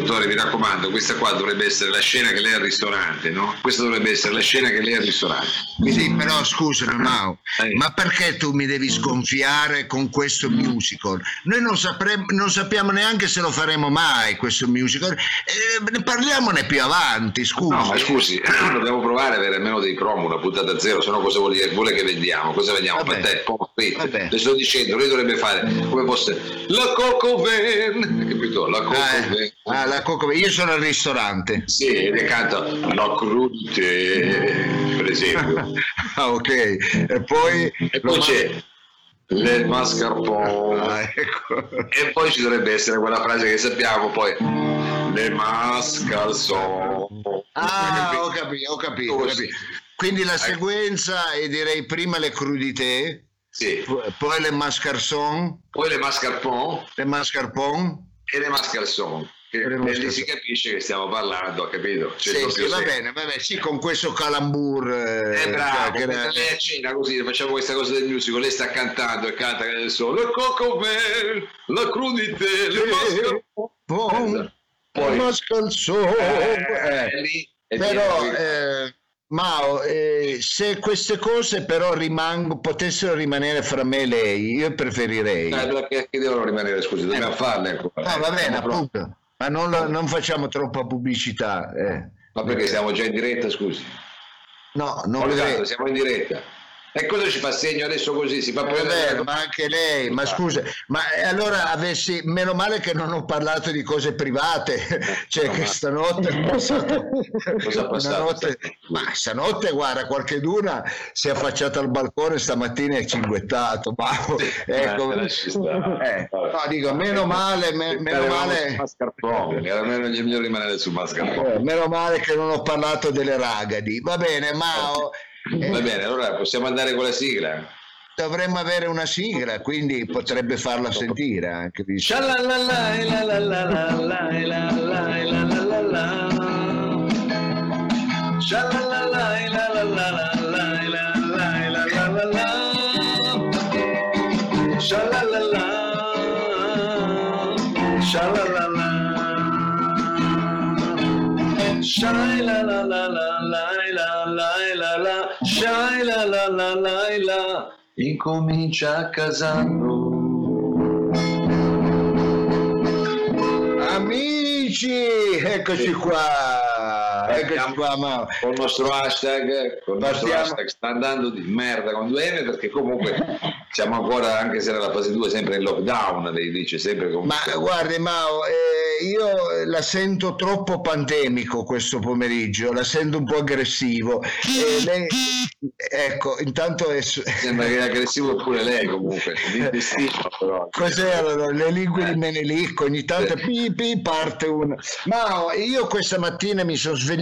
dottore, mi raccomando, questa qua dovrebbe essere la scena che lei è al ristorante, no? Questa dovrebbe essere la scena che lei è al ristorante. Sì, però scusami Mao, Eh. ma perché tu mi devi sgonfiare con questo musical? Noi non, sapremo, non sappiamo neanche se lo faremo mai questo musical, eh, ne parliamone più avanti, scusa. No, ma scusi, dobbiamo provare ad avere almeno dei promo, una puntata zero, se no cosa vuole, dire- vuole che vendiamo? Cosa vendiamo? Vabbè. Poco fritte. Vabbè. Le sto dicendo, lei dovrebbe fare come fosse la Coco Van, capito? La Coco Ah, Van. eh, ah, la coco- io sono al ristorante. Sì, le canta la crudite, per esempio. Ah, ok. E poi... E poi c'è le mascarpone. Ah, ecco. E poi ci dovrebbe essere quella frase che sappiamo, poi le mascarpone. Ah, ho capito, ho capito, ho capito. Quindi la sequenza è direi prima le crudité, Sì. poi le mascarson, Poi le mascarpone le mascarpone. e le mascarpone. Che le lì si capisce che stiamo parlando, capito? Sì, sì, va bene, va bene, sì, con questo calambur. eh, Eh bravo, che era- lei a cena così facciamo questa cosa del musical, lei sta cantando e canta adesso la Coco Bell, la crudité, le mascarpone. Pom, Esatto. Poi- mascalzone. Eh, Eh, lì e Però, eh, Mao, eh, se queste cose però rimango, potessero rimanere fra me e lei, io preferirei. Eh, perché devono rimanere, scusi, dobbiamo farle ancora. No, va bene, Siamo pronti. Ma non, lo- non facciamo troppa pubblicità. eh. Ma perché siamo già in diretta, scusi? No, non credo. siamo in diretta. E cosa ci fa segno adesso così? Si fa Eh, vabbè, ma anche lei, ma scusa, ma eh, allora avessi, meno male che non ho parlato di cose private, cioè No, che stanotte Cosa passato? Stanotte- ma stanotte guarda, qualcheduna si è affacciata al balcone stamattina e cinguettato, ma ecco, Eh, eh, no, dico, meno male, me- meno male, era meglio rimanere su mascarpone. eh, meno male che non ho parlato delle ragadi, va bene, ma oh, eh, Va bene, allora possiamo andare con la sigla. dovremmo avere una sigla, quindi potrebbe farla sentire anche. la la la la la la la la la la la la. La Incomincia casando Amici, eccoci qua, eccoci qua, ma Con il nostro hashtag, con il nostro hashtag sta andando di merda con due M perché comunque siamo ancora, anche se era la fase 2, sempre in lockdown, lei dice sempre comunque. Ma guardi Mao, eh, io la sento troppo pandemico questo pomeriggio, la sento un po' aggressivo. E lei- ecco, intanto è Sembra che è aggressivo pure lei comunque, però. Cos'erano le lingue di Menelicco? Ogni tanto pi, pi, parte una. Ma io questa mattina mi sono svegliato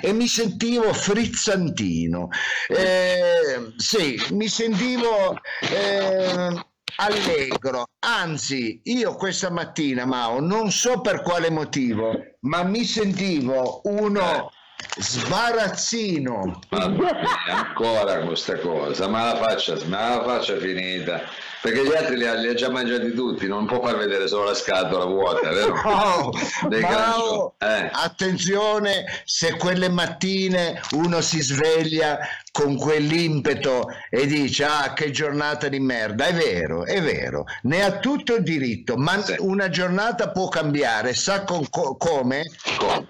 e mi sentivo frizzantino. Eh, sì, mi sentivo eh, allegro. Anzi, io questa mattina, Mao, non so per quale motivo, ma mi sentivo uno sbarazzino. Ancora questa cosa, ma la faccia, ma la faccia finita. Perché gli altri li ha, li ha già mangiati tutti, non può far vedere solo la scatola vuota, vero? Dei Mao, eh. attenzione se quelle mattine uno si sveglia con quell'impeto e dice ah che giornata di merda è vero è vero ne ha tutto il diritto ma Sì. una giornata può cambiare sa con co- come Con-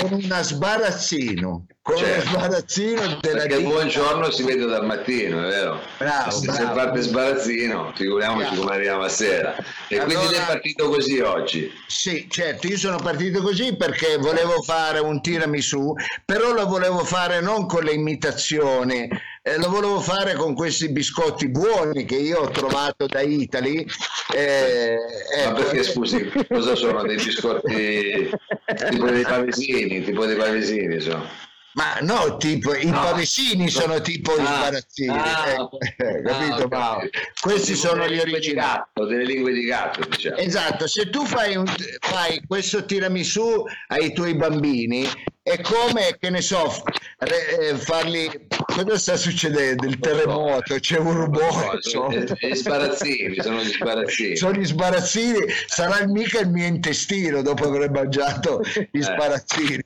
con una sbarazzino con Certo. uno sbarazzino della Perché il buongiorno si vede dal mattino, è vero? Bravo, se, se bravo. parte sbarazzino, figuriamoci Bravo. come arriviamo a sera. E quindi Allora- lei è partito così oggi. Sì, certo, io sono partito così perché volevo fare un tiramisù, però lo volevo fare non con le imitazioni, eh, lo volevo fare con questi biscotti buoni che io ho trovato da Italy. eh, Ma ecco. perché scusi, cosa sono dei biscotti tipo dei pavesini, tipo dei pavesini sono? Ma no, tipo i No. pavesini sono tipo i Ah, sbarazzini, ah, ecco, eh, capito? ah, capito. Questi Tipo sono gli originali. gatto, delle lingue di gatto, diciamo. Esatto, se tu fai, un- fai questo tiramisù ai tuoi bambini è come, che ne so, re- eh, farli cosa sta succedendo? Il terremoto, c'è un rumore. Sono gli sbarazzini, sono gli sbarazzini. Sono gli sbarazzini, sarà mica il mio intestino dopo aver mangiato gli Eh. sbarazzini.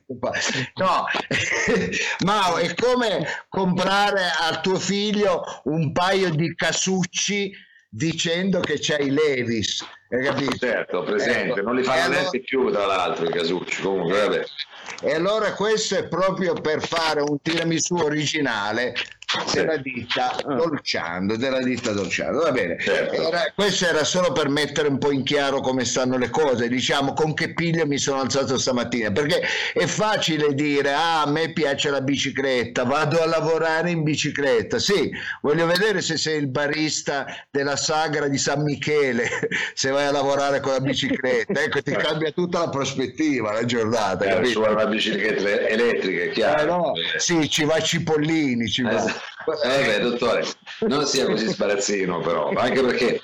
No, ma è come comprare al tuo figlio un paio di casucci dicendo che c'hai Levis, hai capito? Certo, presente, Ecco. non li fanno allora- neanche più tra l'altro i casucci, comunque vabbè. E allora questo è proprio per fare un tiramisù originale della ditta Dolciando, della ditta Dolciando. Va bene, Certo. Era- questo era solo per mettere un po' in chiaro come stanno le cose, diciamo con che piglio mi sono alzato stamattina, perché è facile dire ah a me piace la bicicletta, vado a lavorare in bicicletta, sì, voglio vedere se sei il barista della sagra di San Michele, se vai a lavorare con la bicicletta, ecco ti cambia tutta la prospettiva, la giornata, Eh, capito? una bicicletta elettrica, è Eh, chiaro. no, Eh, sì, ci va Cipollini, ci va. esatto. Eh, vabbè, dottore, non sia così sbarazzino però, anche perché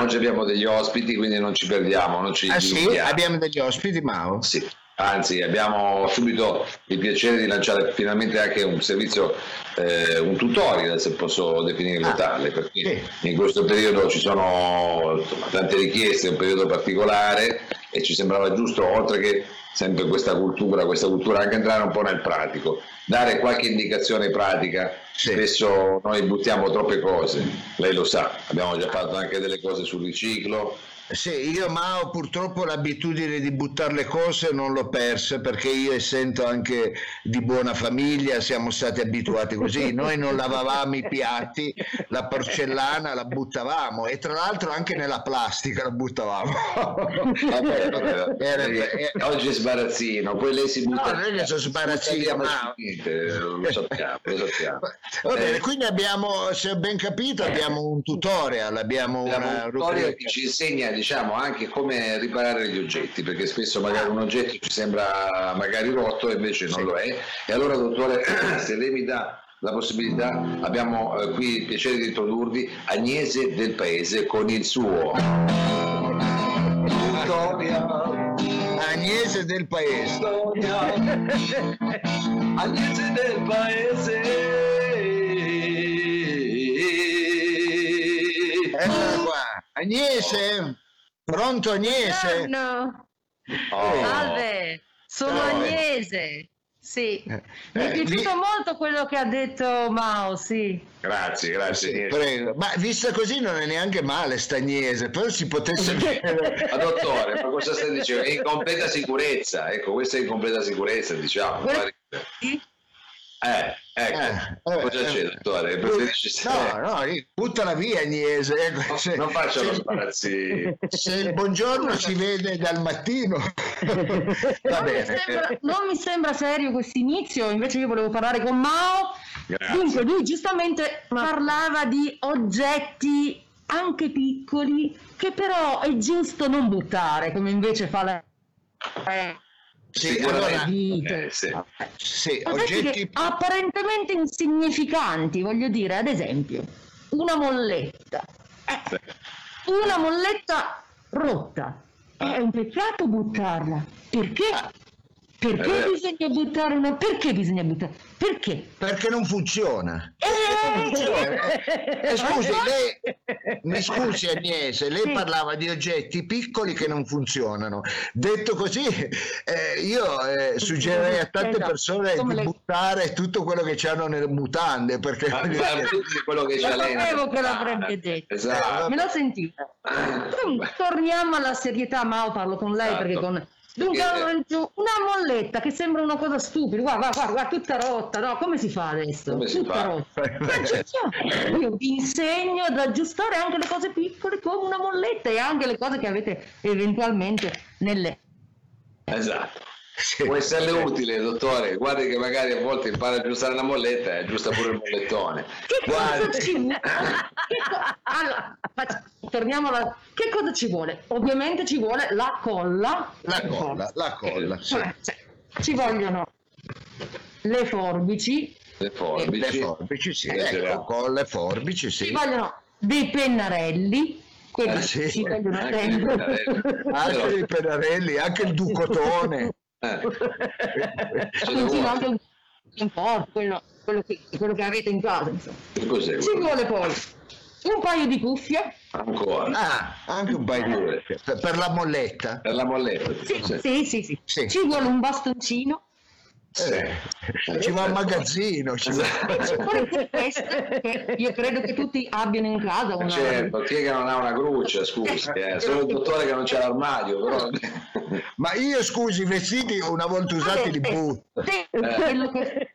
oggi abbiamo degli ospiti, quindi non ci perdiamo, non ci Ah sì, abbiamo degli ospiti, Mao? Sì, anzi abbiamo subito il piacere di lanciare finalmente anche un servizio, eh, un tutorial se posso definirlo Ah, tale, perché sì. in questo periodo ci sono insomma, tante richieste, è un periodo particolare e ci sembrava giusto, oltre che sempre questa cultura, questa cultura anche entrare un po' nel pratico, dare qualche indicazione pratica. Sì. Spesso noi buttiamo troppe cose, lei lo sa, abbiamo già fatto anche delle cose sul riciclo, Sì, io Mao purtroppo l'abitudine di buttare le cose non l'ho persa perché io essendo anche di buona famiglia siamo stati abituati così, noi non lavavamo i piatti, la porcellana la buttavamo e tra l'altro anche nella plastica la buttavamo. Vabbè, vabbè, vabbè. Era- Eh, era- oggi è sbarazzino, poi lei si butta. No, che sono sbarazzino, ma- lo sappiamo, lo sappiamo. Va bene, Eh, quindi abbiamo, se ho ben capito, abbiamo un tutorial, abbiamo Abbiamo una un tutorial rubrica. che ci insegna diciamo anche come riparare gli oggetti perché spesso magari un oggetto ci sembra magari rotto e invece non Sì. lo è e allora dottore se lei mi dà la possibilità abbiamo eh, qui il piacere di introdurvi Agnese del Paese con il suo tutorial Agnese del paese. Agnese del paese. Eccola qua. Agnese? Pronto Agnese? Buongiorno, Oh. salve, sono Ciao. Agnese. Sì, mi Eh, è piaciuto lì- molto quello che ha detto Mao, sì. grazie grazie Sì. Ma vista così non è neanche male sta Agnese, però si potesse vedere. Ma dottore, ma cosa stai dicendo? È in completa sicurezza, ecco, questa è in completa sicurezza, diciamo. Sì? Eh, ecco, Eh, cosa eh, c'è, eh. dottore? Preferisci No, no, buttala via Agnese. ecco, No, se- non faccia lo sparazzi. Se il buongiorno si vede dal mattino, va Non mi, bene. sembra, non mi sembra serio questo inizio, invece io volevo parlare con Mao. Grazie. Dunque, lui giustamente parlava di oggetti anche piccoli che però è giusto non buttare, come invece fa la... Eh, Sì, Sicuramente. allora, Eh, sì. sì, Oggetti apparentemente insignificanti, voglio dire, ad esempio, una molletta. Eh, una molletta rotta. È un peccato buttarla. Perché? Perché vero. bisogna buttare una... Perché bisogna buttare? Perché? perché non funziona. Eh, Eh, scusi, lei, mi scusi Agnese, lei Sì. parlava di oggetti piccoli che non funzionano. Detto così, eh, io eh, suggerirei a tante Esatto. persone Come di le- buttare tutto quello che hanno nelle mutande, perché Ma guarda quello che c'ha lei. sapevo che l'avrebbe detto. Esatto. Me l'ho sentita. Torniamo alla serietà, Mao, parlo con lei Esatto. perché con... Dunque, allora, giù, una molletta che sembra una cosa stupida, guarda, guarda, guarda, tutta rotta, no? Come si fa adesso? Come tutta fa? rotta. Ma aggiustiamo. Io vi insegno ad aggiustare anche le cose piccole come una molletta e anche le cose che avete eventualmente nelle... Esatto. Sì. Può esserle utile, dottore. Guardi che magari a volte impara a aggiustare una molletta e aggiusta pure il mollettone. Che cosa ci allora, faccia- torniamo alla... Che cosa ci vuole? Ovviamente ci vuole la colla. la colla, la colla, sì. Cioè, ci vogliono le forbici, Le Le forbici. forbici, sì, ecco, ha. colle, forbici, ci sì. vogliono dei pennarelli, quelli Ah, sì. ci vogliono Anche sempre. pennarelli. Anche i pennarelli, anche il ducotone. Eh, Continua anche un- po', quello. quello che, quello che avete in casa, insomma. Che cos'è? Ci vuole poi un paio di cuffie, Ancora. Ah, anche un paio di per, per la molletta. Per la molletta. sì, Sì. sì, sì, ci vuole un bastoncino. Eh, ci va al magazzino. Ci va... e che io credo che tutti abbiano in casa una... Certo, chi è che non ha una gruccia, scusi, eh? solo il dottore che non c'è l'armadio, però... Ma io scusi, i vestiti una volta usati li butto. Quello che-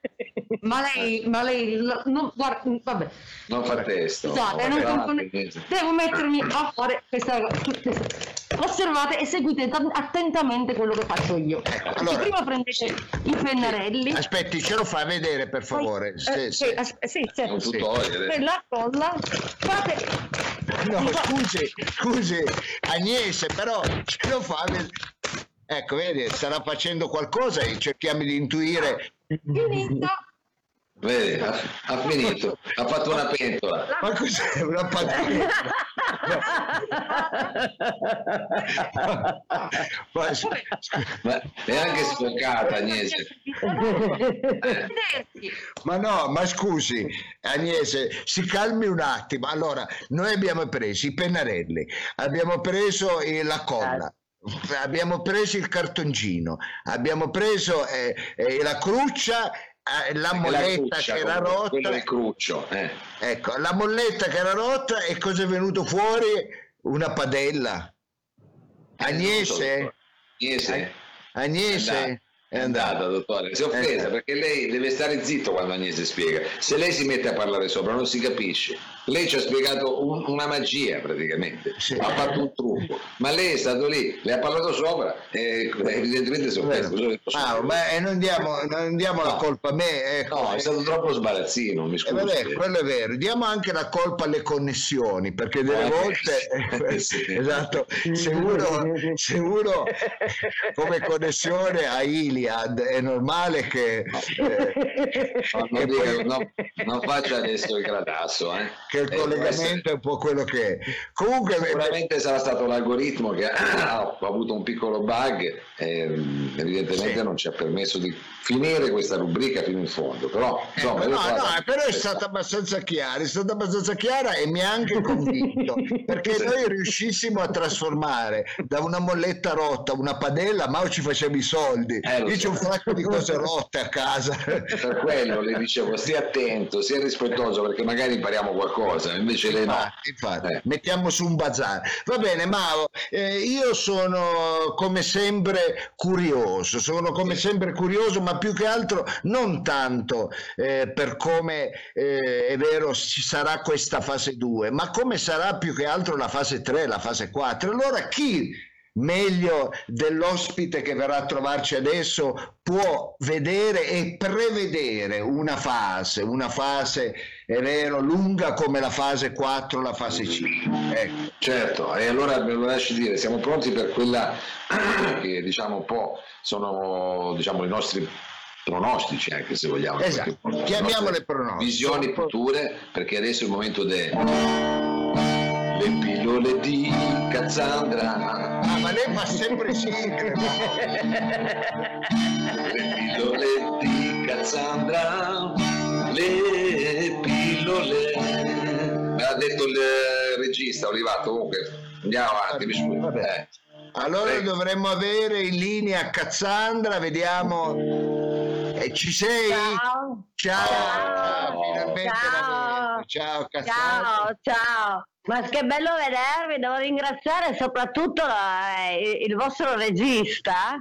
Ma lei, ma lei, lo- non, guarda, vabbè, Non fa testo. scusate, non compone- devo mettermi a fare questa cosa. Osservate e seguite attentamente quello che faccio io. Ecco, allora- Prima prendete i pennarelli. Aspetti, ce lo fa vedere per poi- favore. eh, Se- sì, se- as- sì, certo. E eh. la colla, fate No, scusi, scusi, Agnese, però ce lo fa vedere. Ecco, vedi, starà facendo qualcosa e cerchiamo di intuire. finito. Vedi, ha, ha finito, ha fatto una pentola. Ma cos'è una pantina? Ma- Ma è anche sfocata Agnese. Ma no, ma scusi, Agnese, si calmi un attimo. Allora, noi abbiamo preso i pennarelli, abbiamo preso eh, la colla. Abbiamo preso il cartoncino, abbiamo preso eh, eh, la cruccia, eh, la E molletta che era rotta. Cruccio. eh. Ecco, la molletta che era rotta e cosa è venuto fuori? Una padella. Agnese? Agnese? Agnese? È andata, dottore. Si è offesa Eh. perché lei deve stare zitto quando Agnese spiega. Se lei si mette a parlare sopra non si capisce. Lei ci ha spiegato un- una magia praticamente, Sì. ha fatto un trucco, ma lei è stato lì, le ha parlato sopra e evidentemente si è offesa. Ah, e non diamo, non diamo la No. colpa a me. Ecco. No, è stato troppo sbarazzino, mi Eh, scusi. vabbè, quello è vero. Diamo anche la colpa alle connessioni, perché delle Eh, volte, sì. esatto, se uno, se uno come connessione a Iliad è normale che, eh, No, non, che dica- poi- no, non faccia adesso il gradasso, eh. che il Eh, collegamento è un po' quello che è. Comunque, Sicuramente sarà stato l'algoritmo che ha avuto un piccolo bug e mm, evidentemente Sì. non ci ha permesso di finire questa rubrica fino in fondo. Però, insomma, Ecco, io no, no, però è stata abbastanza chiara, è stata abbastanza chiara e mi ha anche convinto perché Sì. noi riuscissimo a trasformare da una molletta rotta una padella, ma ci facciamo i soldi. Eh, lo Io c'ho so. un sacco di cose rotte a casa. Per quello le dicevo, stia attento, sia rispettoso perché magari impariamo qualcosa, invece lei no. Infatti, Eh. mettiamo su un bazar. Va bene, Mao, eh, io sono come sempre curioso, sono come sempre curioso, ma più che altro non tanto eh, per come eh, è vero ci sarà questa fase 2, ma come sarà più che altro la fase 3, la fase 4. Allora chi meglio dell'ospite che verrà a trovarci adesso può vedere e prevedere una fase, una fase è vero, lunga come la fase 4, la fase 5. Ecco. Certo, e allora me lo lasci dire, siamo pronti per quella che diciamo un po' sono diciamo, i nostri pronostici anche se vogliamo. Esatto, chiamiamole pronostici. Visioni future, perché adesso è il momento delle le pillole di Cassandra. Ma sempre sigle, Mao. Le pillole di Cassandra, le pillole. Me l'ha detto il regista Olivato, comunque andiamo avanti, mi scusi. Vabbè. Eh. Allora Prego. dovremmo avere in linea Cassandra, vediamo. Eh, ci sei? Ciao. Ciao, Ciao. finalmente Ciao. Ciao, ciao. Ma che bello vedervi, devo ringraziare soprattutto eh, il, il vostro regista,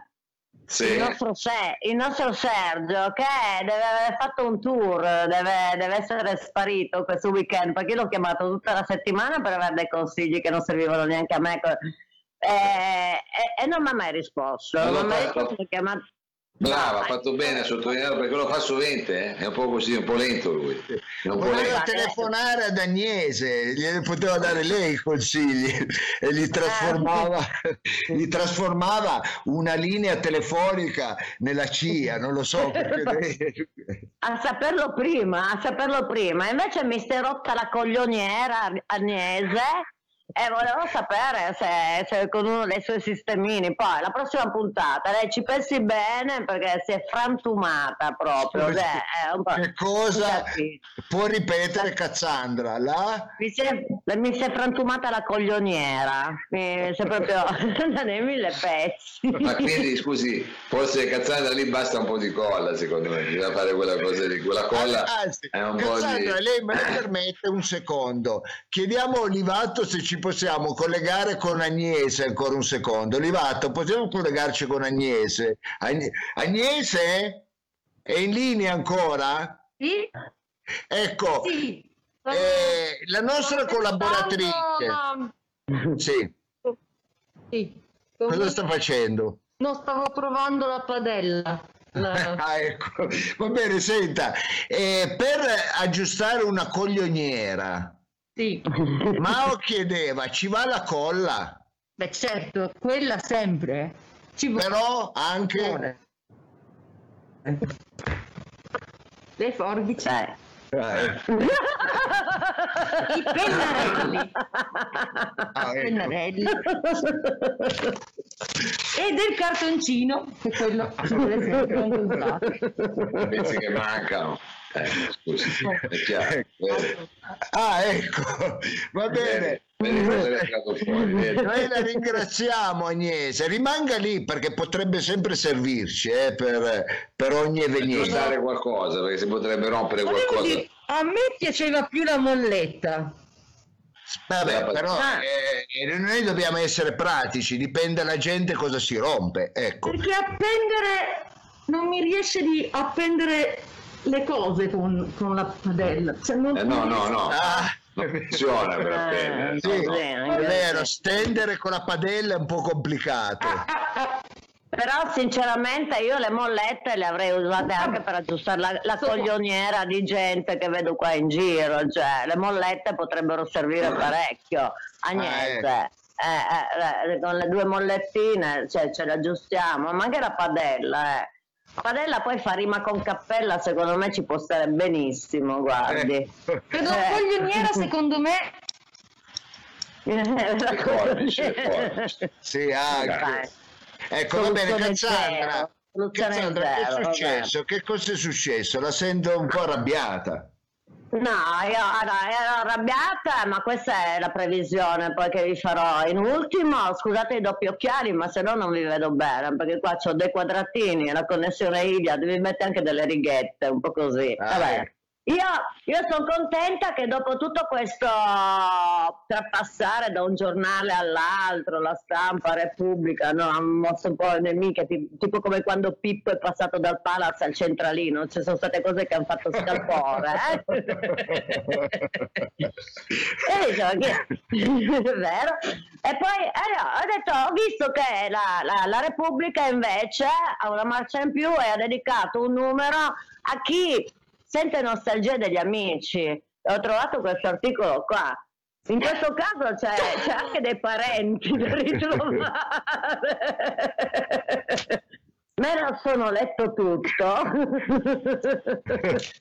Sì. il, nostro Se- il nostro Sergio, che deve aver fatto un tour, deve, deve essere sparito questo weekend, perché io l'ho chiamato tutta la settimana per avere dei consigli che non servivano neanche a me. E, e- e non mi ha mai risposto. Allora, non mi ha fatto- risposto ma- Brava, No, ha fatto bene a sottolinearlo perché lo fa sovente, eh? è un po' così, un po' lento lui. Lento. telefonare ad Agnese, gliene poteva dare lei i consigli e gli trasformava, gli trasformava una linea telefonica nella CIA, non lo so. Perché. A saperlo prima, a saperlo prima. Invece mi stai rotta la coglioniera Agnese E volevo sapere se, se con uno dei suoi sistemini, poi la prossima puntata lei ci pensi bene perché si è frantumata proprio. Cioè, è un po'... Che cosa può ripetere Cassandra? La... Mi si, è, mi si è frantumata la coglioniera, mi si è proprio nei mille pezzi. Ma quindi scusi, forse Cassandra lì basta un po' di colla, secondo me, bisogna fare quella cosa di quella colla. Anzi, è un Cassandra, po' di... lei me lo permette un secondo. Chiediamo a Olivato se ci possiamo collegare con Agnese ancora un secondo. Olivato, possiamo collegarci con Agnese? Agnese? È in linea ancora? Sì. Ecco, sì. Eh, la nostra collaboratrice. Sì. sì. Cosa sta facendo? No, stavo provando la padella. La... ah, ecco. Va bene, senta, eh, per aggiustare una coglioniera, sì. Mao chiedeva, ci va la colla? Beh certo, quella sempre. Ci Però anche... Le forbici. Eh. Eh. I pennarelli. Ah, ecco. pennarelli. E del cartoncino, che quello sempre usato. Che mancano. Eh, scusi, è chiaro. Ecco. Ah, ecco, va bene. Fuori, Noi la ringraziamo Agnese, rimanga lì perché potrebbe sempre servirci eh, per, per, ogni evenienza. fare qualcosa perché si potrebbe rompere qualcosa. Dire, a me piaceva più la molletta. Vabbè, però eh, noi dobbiamo essere pratici, dipende dalla gente cosa si rompe. Ecco. Perché appendere non mi riesce di appendere le cose con, con la padella. Cioè, non eh, no, no, no. Ah. Non funziona per appendere. Eh, sì, no, no. è vero, stendere con la padella è un po' complicato. Però sinceramente io le mollette le avrei usate anche per aggiustare la, la coglioniera di gente che vedo qua in giro, cioè le mollette potrebbero servire parecchio. Agnese, ah, eh, eh, con le due mollettine cioè, ce le aggiustiamo, ma anche la padella, eh. Padella poi fa rima con cappella, secondo me ci può stare benissimo, guardi. Eh. Per la eh. coglioniera, secondo me... la coglioniera. Sì, anche. Ecco, va bene, Cassandra. Cassandra, che è successo? Che cosa è successo? La sento un po' arrabbiata. No, io allora, ero arrabbiata, ma questa è la previsione poi che vi farò. In ultimo, scusate i doppi occhiali, ma se no non vi vedo bene, perché qua ho dei quadratini, la connessione Iliad, vi mette anche delle righette, un po' così. Ah, Vabbè. Io, io sono contenta che dopo tutto questo trapassare da un giornale all'altro, la stampa, Repubblica, no, ha mosso un po' nemiche, tipo come quando Pippo è passato dal Palace al centralino, ci sono state cose che hanno fatto scalpore. Eh? e dicevo, che... vero? E poi eh, ho detto, ho visto che la, la, la Repubblica invece ha una marcia in più e ha dedicato un numero a chi sente nostalgia degli amici. Ho trovato questo articolo qua. In questo caso c'è, c'è anche dei parenti da ritrovare. Me lo sono letto tutto.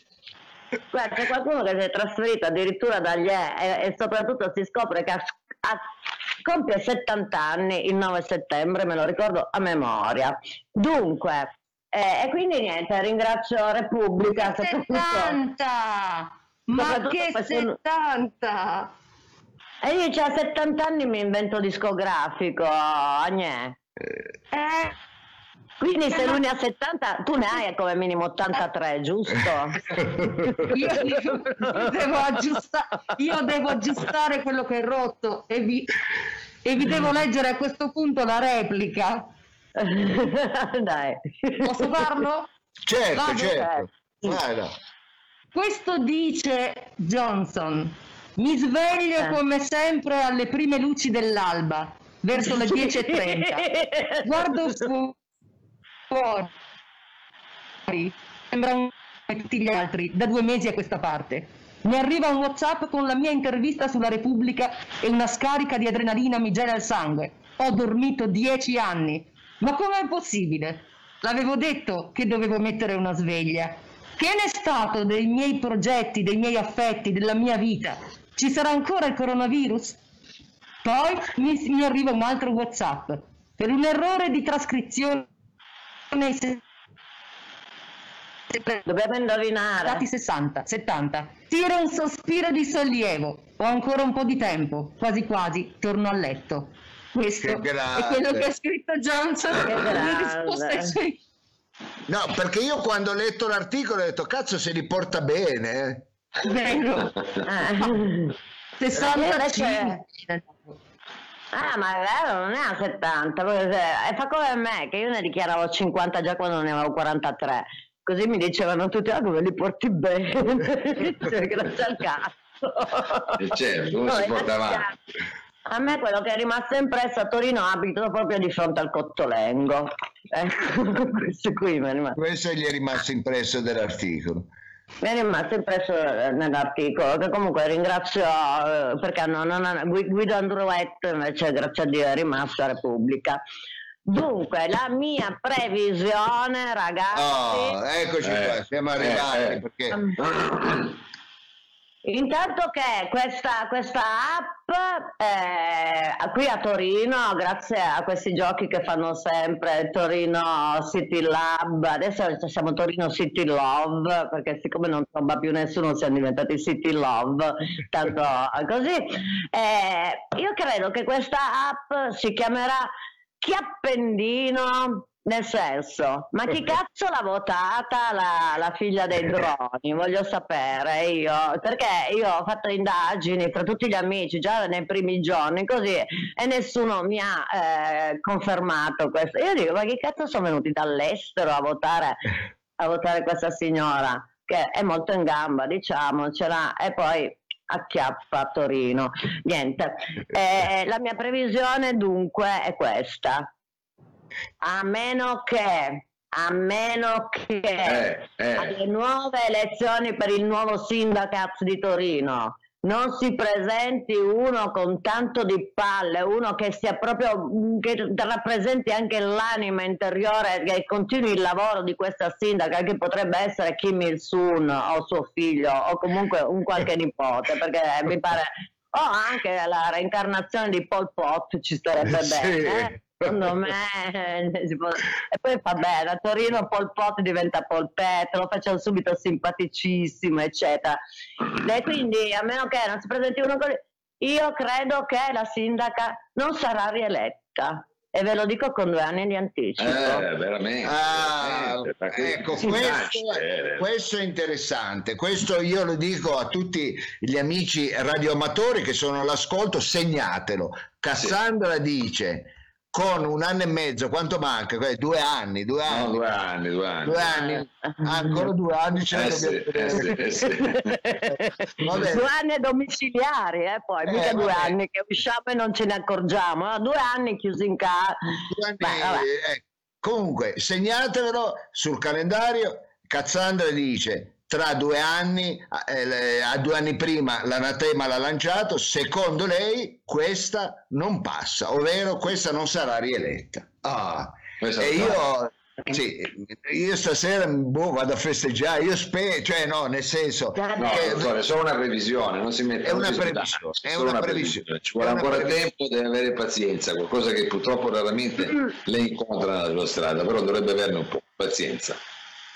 Guarda, c'è qualcuno che si è trasferito addirittura dagli e, e soprattutto si scopre che ha, ha, compie 70 anni il 9 settembre, me lo ricordo a memoria. Dunque, eh, e quindi niente, ringrazio Repubblica. 70! Ma che 70! E io già a 70 anni mi invento discografico, Agnè. Eh. Quindi se lui ne ha 70, tu ne hai come minimo 83, giusto? io, io, devo aggiustare, io devo aggiustare quello che è rotto e vi, e vi devo leggere a questo punto la replica. Dai. Posso farlo? Certo, Vado? certo. Vai, Questo dice Johnson. Mi sveglio eh. come sempre alle prime luci dell'alba, verso le 10.30. Guardo fuori. Sembra un come tutti gli altri, da due mesi a questa parte. Mi arriva un WhatsApp con la mia intervista sulla Repubblica e una scarica di adrenalina mi gela il sangue. Ho dormito dieci anni ma com'è possibile? L'avevo detto che dovevo mettere una sveglia. Che ne è stato dei miei progetti, dei miei affetti, della mia vita? Ci sarà ancora il coronavirus? Poi mi, mi arriva un altro WhatsApp per un errore di trascrizione. Dobbiamo indovinare. Dati 60, 70. Tira un sospiro di sollievo. Ho ancora un po' di tempo. Quasi quasi torno a letto. Questo Che è quello che ha scritto Johnson. Che La grande. risposta è sì. No, perché io quando ho letto l'articolo ho detto cazzo se li porta bene. eh." Vero. Eh. 65. Ah, ma è vero, non è a 70, perché se- e fa come me, che io ne dichiaravo 50 già quando ne avevo 43. Così mi dicevano tutti, ah, come li porti bene? Cioè, Grazie al cazzo. E certo, No, si porta avanti. A me quello che è rimasto impresso a Torino abito proprio di fronte al Cottolengo. Ecco, questo qui mi è rimasto. Questo gli è rimasto impresso dell'articolo. Mi è rimasto impresso eh, nell'articolo che comunque ringrazio eh, perché non, non, Gui- Guido Andruetto invece grazie a Dio è rimasto a Repubblica. Dunque, la mia previsione, ragazzi, Oh, eccoci Eh, qua, siamo eh, arrivati eh. perché intanto che questa, questa app eh, qui a Torino, grazie a questi giochi che fanno sempre Torino City Lab, adesso siamo Torino City Love, perché siccome non tromba più nessuno siamo diventati City Love, tanto così, eh, io credo che questa app si chiamerà Chiappendino. Nel senso, ma chi cazzo l'ha votata la, la figlia dei droni? Voglio sapere io, perché io ho fatto indagini tra tutti gli amici già nei primi giorni così e nessuno mi ha eh, confermato questo. Io dico, ma chi cazzo sono venuti dall'estero a votare, a votare questa signora che è molto in gamba, diciamocela, e poi acchiappa a Torino. Niente, Eh, la mia previsione dunque è questa. A meno che, a meno che Eh, eh. alle nuove elezioni per il nuovo sindacato di Torino non si presenti uno con tanto di palle, uno che sia proprio che rappresenti anche l'anima interiore che continui il lavoro di questa sindaca che potrebbe essere Kim Il-sung o suo figlio o comunque un qualche nipote perché mi pare o anche la reincarnazione di Pol Pot ci starebbe Sì. bene eh? Secondo me eh, può- e poi fa bene a Torino Pol Pot diventa polpetto lo facciamo subito simpaticissimo eccetera e quindi a meno che non si presenti uno così io credo che la sindaca non sarà rieletta e ve lo dico con due anni di anticipo Eh, veramente. Ah, veramente, ecco, questo, eh. questo è interessante. Questo io lo dico a tutti gli amici radioamatori che sono all'ascolto, segnatelo. Cassandra dice con un anno e mezzo, quanto manca? Eh, Due anni, due No, anni. due anni, due anni. Due anni, ancora due anni ce ne Eh sì, eh sì, eh sì. Due anni domiciliari eh, poi Eh, mica due vabbè. anni che usciamo e non ce ne accorgiamo no? due anni chiusi in casa Due anni, eh, comunque, segnatevelo sul calendario. Cassandra dice tra due anni, eh, a due anni prima l'anatema l'ha lanciato, secondo lei questa non passa, ovvero questa non sarà rieletta. Ah, e io, sì, io stasera boh, vado a festeggiare, io spero, cioè no, nel senso... No, dottore, è solo una previsione, non si mette È una si previsione, è solo una previsione. Ci vuole ancora previsione. tempo, deve avere pazienza, qualcosa che purtroppo raramente le incontra nella strada, però dovrebbe averne un po'. Pazienza.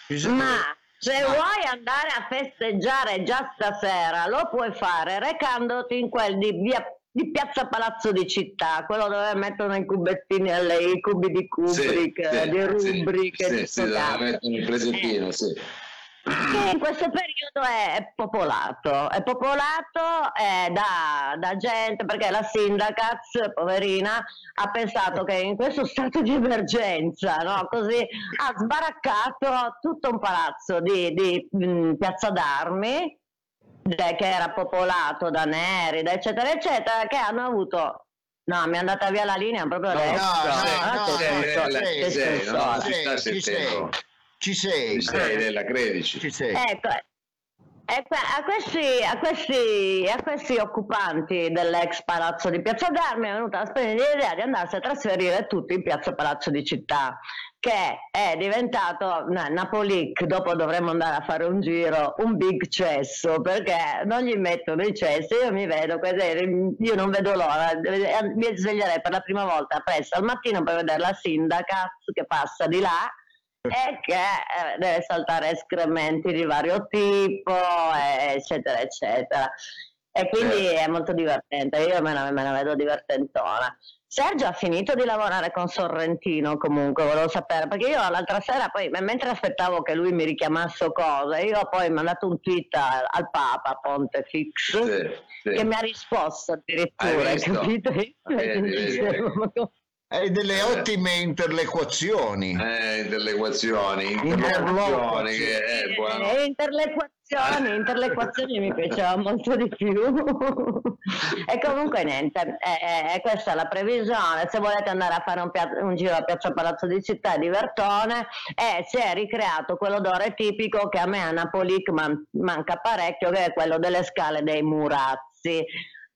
bisogna- Ma se vuoi andare a festeggiare già stasera, lo puoi fare recandoti in quel di via di Piazza Palazzo di Città, quello dove mettono i cubettini, alle- i cubi di Kubrick, Sì, eh, sì, di sì, Rubrick, sì, di sì, sto dove mettono il presettino, sì. Che in questo periodo è, popolato, è popolato eh, da, da gente perché la sindaca, poverina, ha pensato che in questo stato di emergenza, no, così ha sbaraccato tutto un palazzo di, di, mh, Piazza d'Armi che era popolato da neri, da eccetera, eccetera, che hanno avuto... No, mi è andata via la linea proprio No, adesso. no, Ah, no, che no, senso- no, che ci sei, senso no, ha? ci sta ci sei, sentendo. Ci sei, Ci sei, Nella, credici. ci sei. Ecco, E que- a, questi, a, questi, a questi occupanti dell'ex palazzo di Piazza d'Armi è venuta la splendida idea di andarsi a trasferire tutti in Piazza Palazzo di Città, che è diventato no, Napolic, dopo dovremmo andare a fare un giro, un big cesso, perché non gli mettono i cessi, io mi vedo, io non vedo l'ora, mi sveglierei per la prima volta presto al mattino per vedere la sindaca che passa di là e che eh, deve saltare escrementi di vario tipo, eccetera, eccetera. E quindi è molto divertente, io me la, me la vedo divertentona. Sergio ha finito di lavorare con Sorrentino comunque, volevo sapere, perché io l'altra sera poi, mentre aspettavo che lui mi richiamasse cose, io ho poi mandato un tweet al, al Papa Pontefix sì, sì. che mi ha risposto addirittura, hai capito? Io, hai delle ottime interlequazioni. Eh, interlequazioni, interlequazioni, che è buono. Eh, interlequazioni, interlequazioni mi piaceva molto di più. e comunque niente, eh, eh, questa è la previsione. Se volete andare a fare un, pia- un giro a Piazza Palazzo di Città di Vertone, eh, si è ricreato quell'odore tipico che a me a Napoli man- manca parecchio, che è quello delle scale dei Murazzi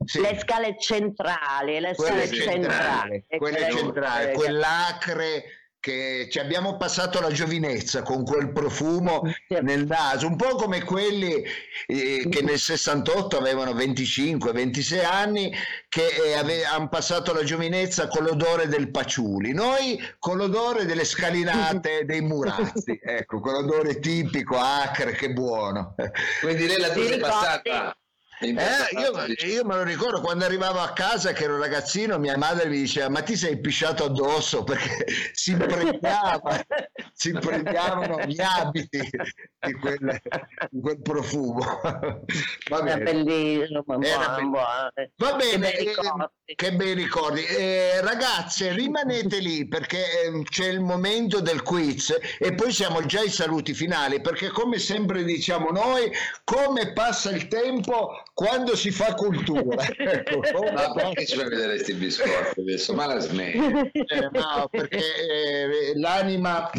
sì. le scale centrali, le quelle scale centrali, quelle centrali, quell'acre che ci abbiamo passato la giovinezza con quel profumo nel naso, un po' come quelli eh, che nel 68 avevano 25-26 anni, che eh, ave- hanno passato la giovinezza con l'odore del paciuli, noi con l'odore delle scalinate dei murazzi, ecco, quell'odore tipico, acre, che buono. Quindi lei la tua è passata eh, io, io, me lo ricordo quando arrivavo a casa che ero ragazzino, mia madre mi diceva: Ma ti sei pisciato addosso perché si impregnava, si impregnavano gli abiti di quel, di quel profumo. Va bene. bellissimo, buono, buono. Va bene, che bei ricordi. Eh, che bei ricordi. Eh, ragazze, rimanete lì perché eh, c'è il momento del quiz e poi siamo già ai saluti finali perché come sempre diciamo noi, come passa il tempo quando si fa cultura. ecco, ma perché ci fai vedere questi biscotti adesso? Ma la smetti. Eh, no, perché eh, l'anima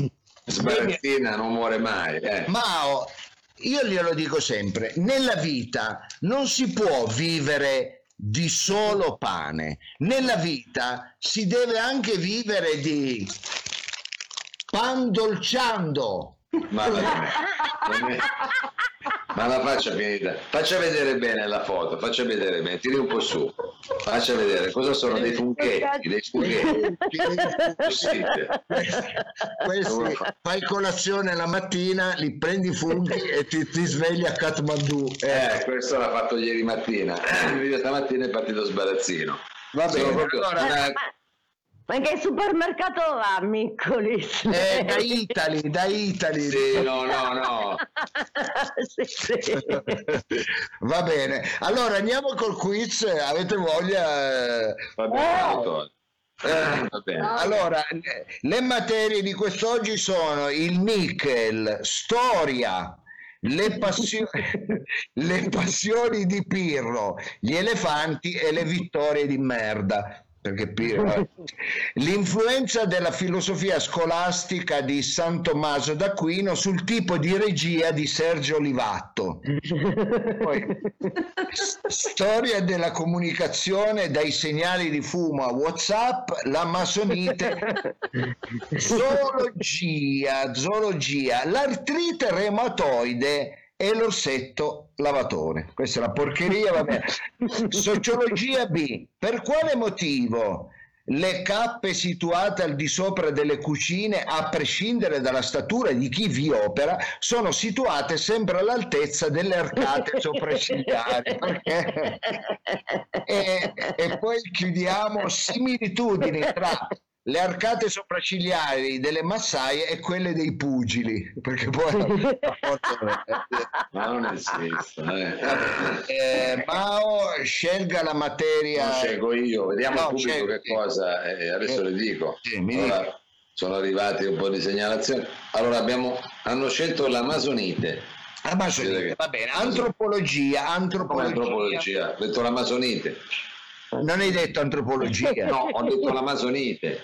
sbarazzina non muore mai. Eh. Mao, io glielo dico sempre, nella vita non si può vivere di solo pane. Nella vita si deve anche vivere di pandolciando. Ma è, ma la faccia finita. Faccia vedere bene la foto, faccia vedere bene, tiri un po' su. Faccia vedere cosa sono dei funchetti, dei spaghetti. Questi, fai colazione la mattina, li prendi i funghi e ti, ti svegli a Kathmandu. Eh, eh, questo l'ha fatto ieri mattina. Stamattina è partito sbarazzino. Va bene, allora, una... Ma in che supermercato va, Miccolis? Eh, da Italy, da Italy. Sì, no, no, no. sì, sì. Va bene. Allora andiamo col quiz. Avete voglia? Va bene, oh. Eh, allora, le materie di quest'oggi sono il nickel, storia, le, passio- le passioni di Pirro, gli elefanti e le vittorie di merda perché l'influenza della filosofia scolastica di San Tommaso d'Aquino sul tipo di regia di Sergio Olivatto. Poi, storia della comunicazione dai segnali di fumo a WhatsApp, la masonite, zoologia, zoologia, l'artrite reumatoide e l'orsetto lavatore. Questa è una porcheria, vabbè. Sociologia B. Per quale motivo le cappe situate al di sopra delle cucine, a prescindere dalla statura di chi vi opera, sono situate sempre all'altezza delle arcate sopraccigliari. e, e poi chiudiamo similitudini tra le arcate sopraccigliari delle massaie e quelle dei pugili, perché poi ma non esiste. Eh. Eh, Mao scelga la materia. Non scelgo io, vediamo no, pubblico scelgo. che cosa, eh, adesso le dico. Sì, allora, sono arrivati un po' di segnalazioni. Allora abbiamo, hanno scelto la masonite. Amazonite, va bene. Antropologia, antropologia. antropologia. Ho detto l'amazonite. Non hai detto antropologia. No, ho detto l'amazonite.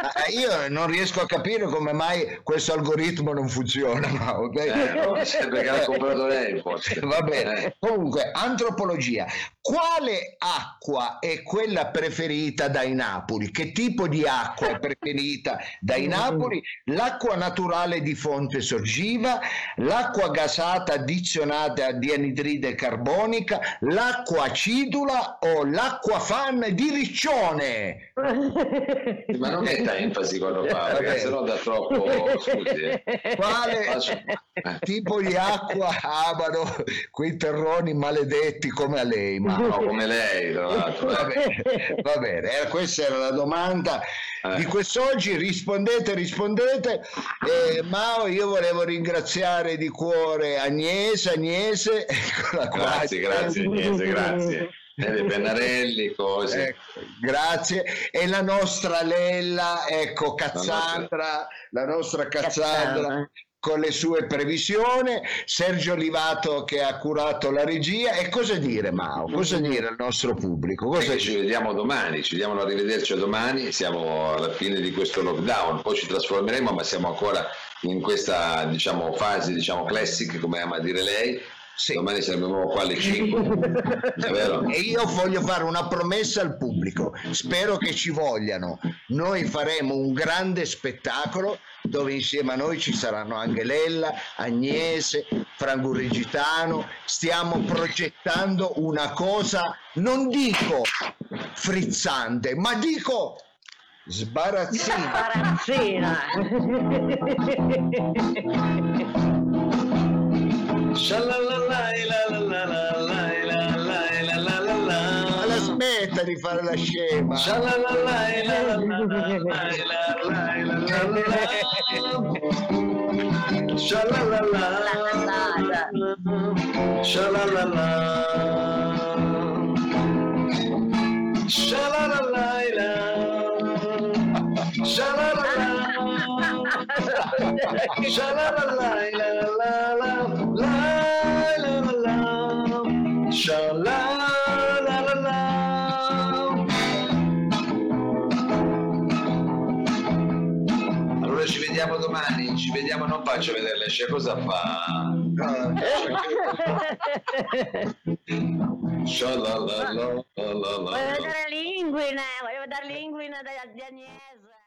Eh, io non riesco a capire come mai questo algoritmo non funziona. Ma, ok? Eh, no, perché l'ha comprato lei forse. Va bene. Eh. Comunque, antropologia. Quale acqua è quella preferita dai Napoli? Che tipo di acqua è preferita dai Napoli? L'acqua naturale di fonte sorgiva, l'acqua gasata addizionata di anidride carbonica, l'acqua acidula o l'acqua fan di Riccione? Ma non metta enfasi quando fa, Va perché bene. sennò dà troppo. Scusi, eh. Quale Faccio- eh. tipo di acqua amano quei terroni maledetti come a lei? Ma No, come lei, tra l'altro. Va eh. bene, va bene. Eh, questa era la domanda Eh. di quest'oggi. Rispondete, rispondete. Eh, Mao, io volevo ringraziare di cuore Agnese, Agnese, Grazie, grazie, Agnese, grazie. E dei pennarelli, cose. Ecco, grazie. E la nostra Lella, ecco, Cassandra, la nostra. Cassandra. Con le sue previsioni, Sergio Livato che ha curato la regia. E cosa dire, Mao? Cosa dire al nostro pubblico? Cosa Perché ci vediamo domani, ci diamo a rivederci domani, siamo alla fine di questo lockdown, poi ci trasformeremo, ma siamo ancora in questa diciamo, fase diciamo, classic, come ama dire lei. Sì. Domani saremo qua alle 5, è vero? E io voglio fare una promessa al pubblico, spero che ci vogliano. Noi faremo un grande spettacolo dove insieme a noi ci saranno anche Lella, Agnese, Franco Regitano. Stiamo progettando una cosa, non dico frizzante, ma dico sbarazzina. Parazzina. Allora smetta di fare la scema. Shalalala. la la Shalalala. Shalalala. faccio vedere le scie cosa fa. Ah. Scialalala. Volevo dare l'inguina, volevo dare l'inguine di Agnese.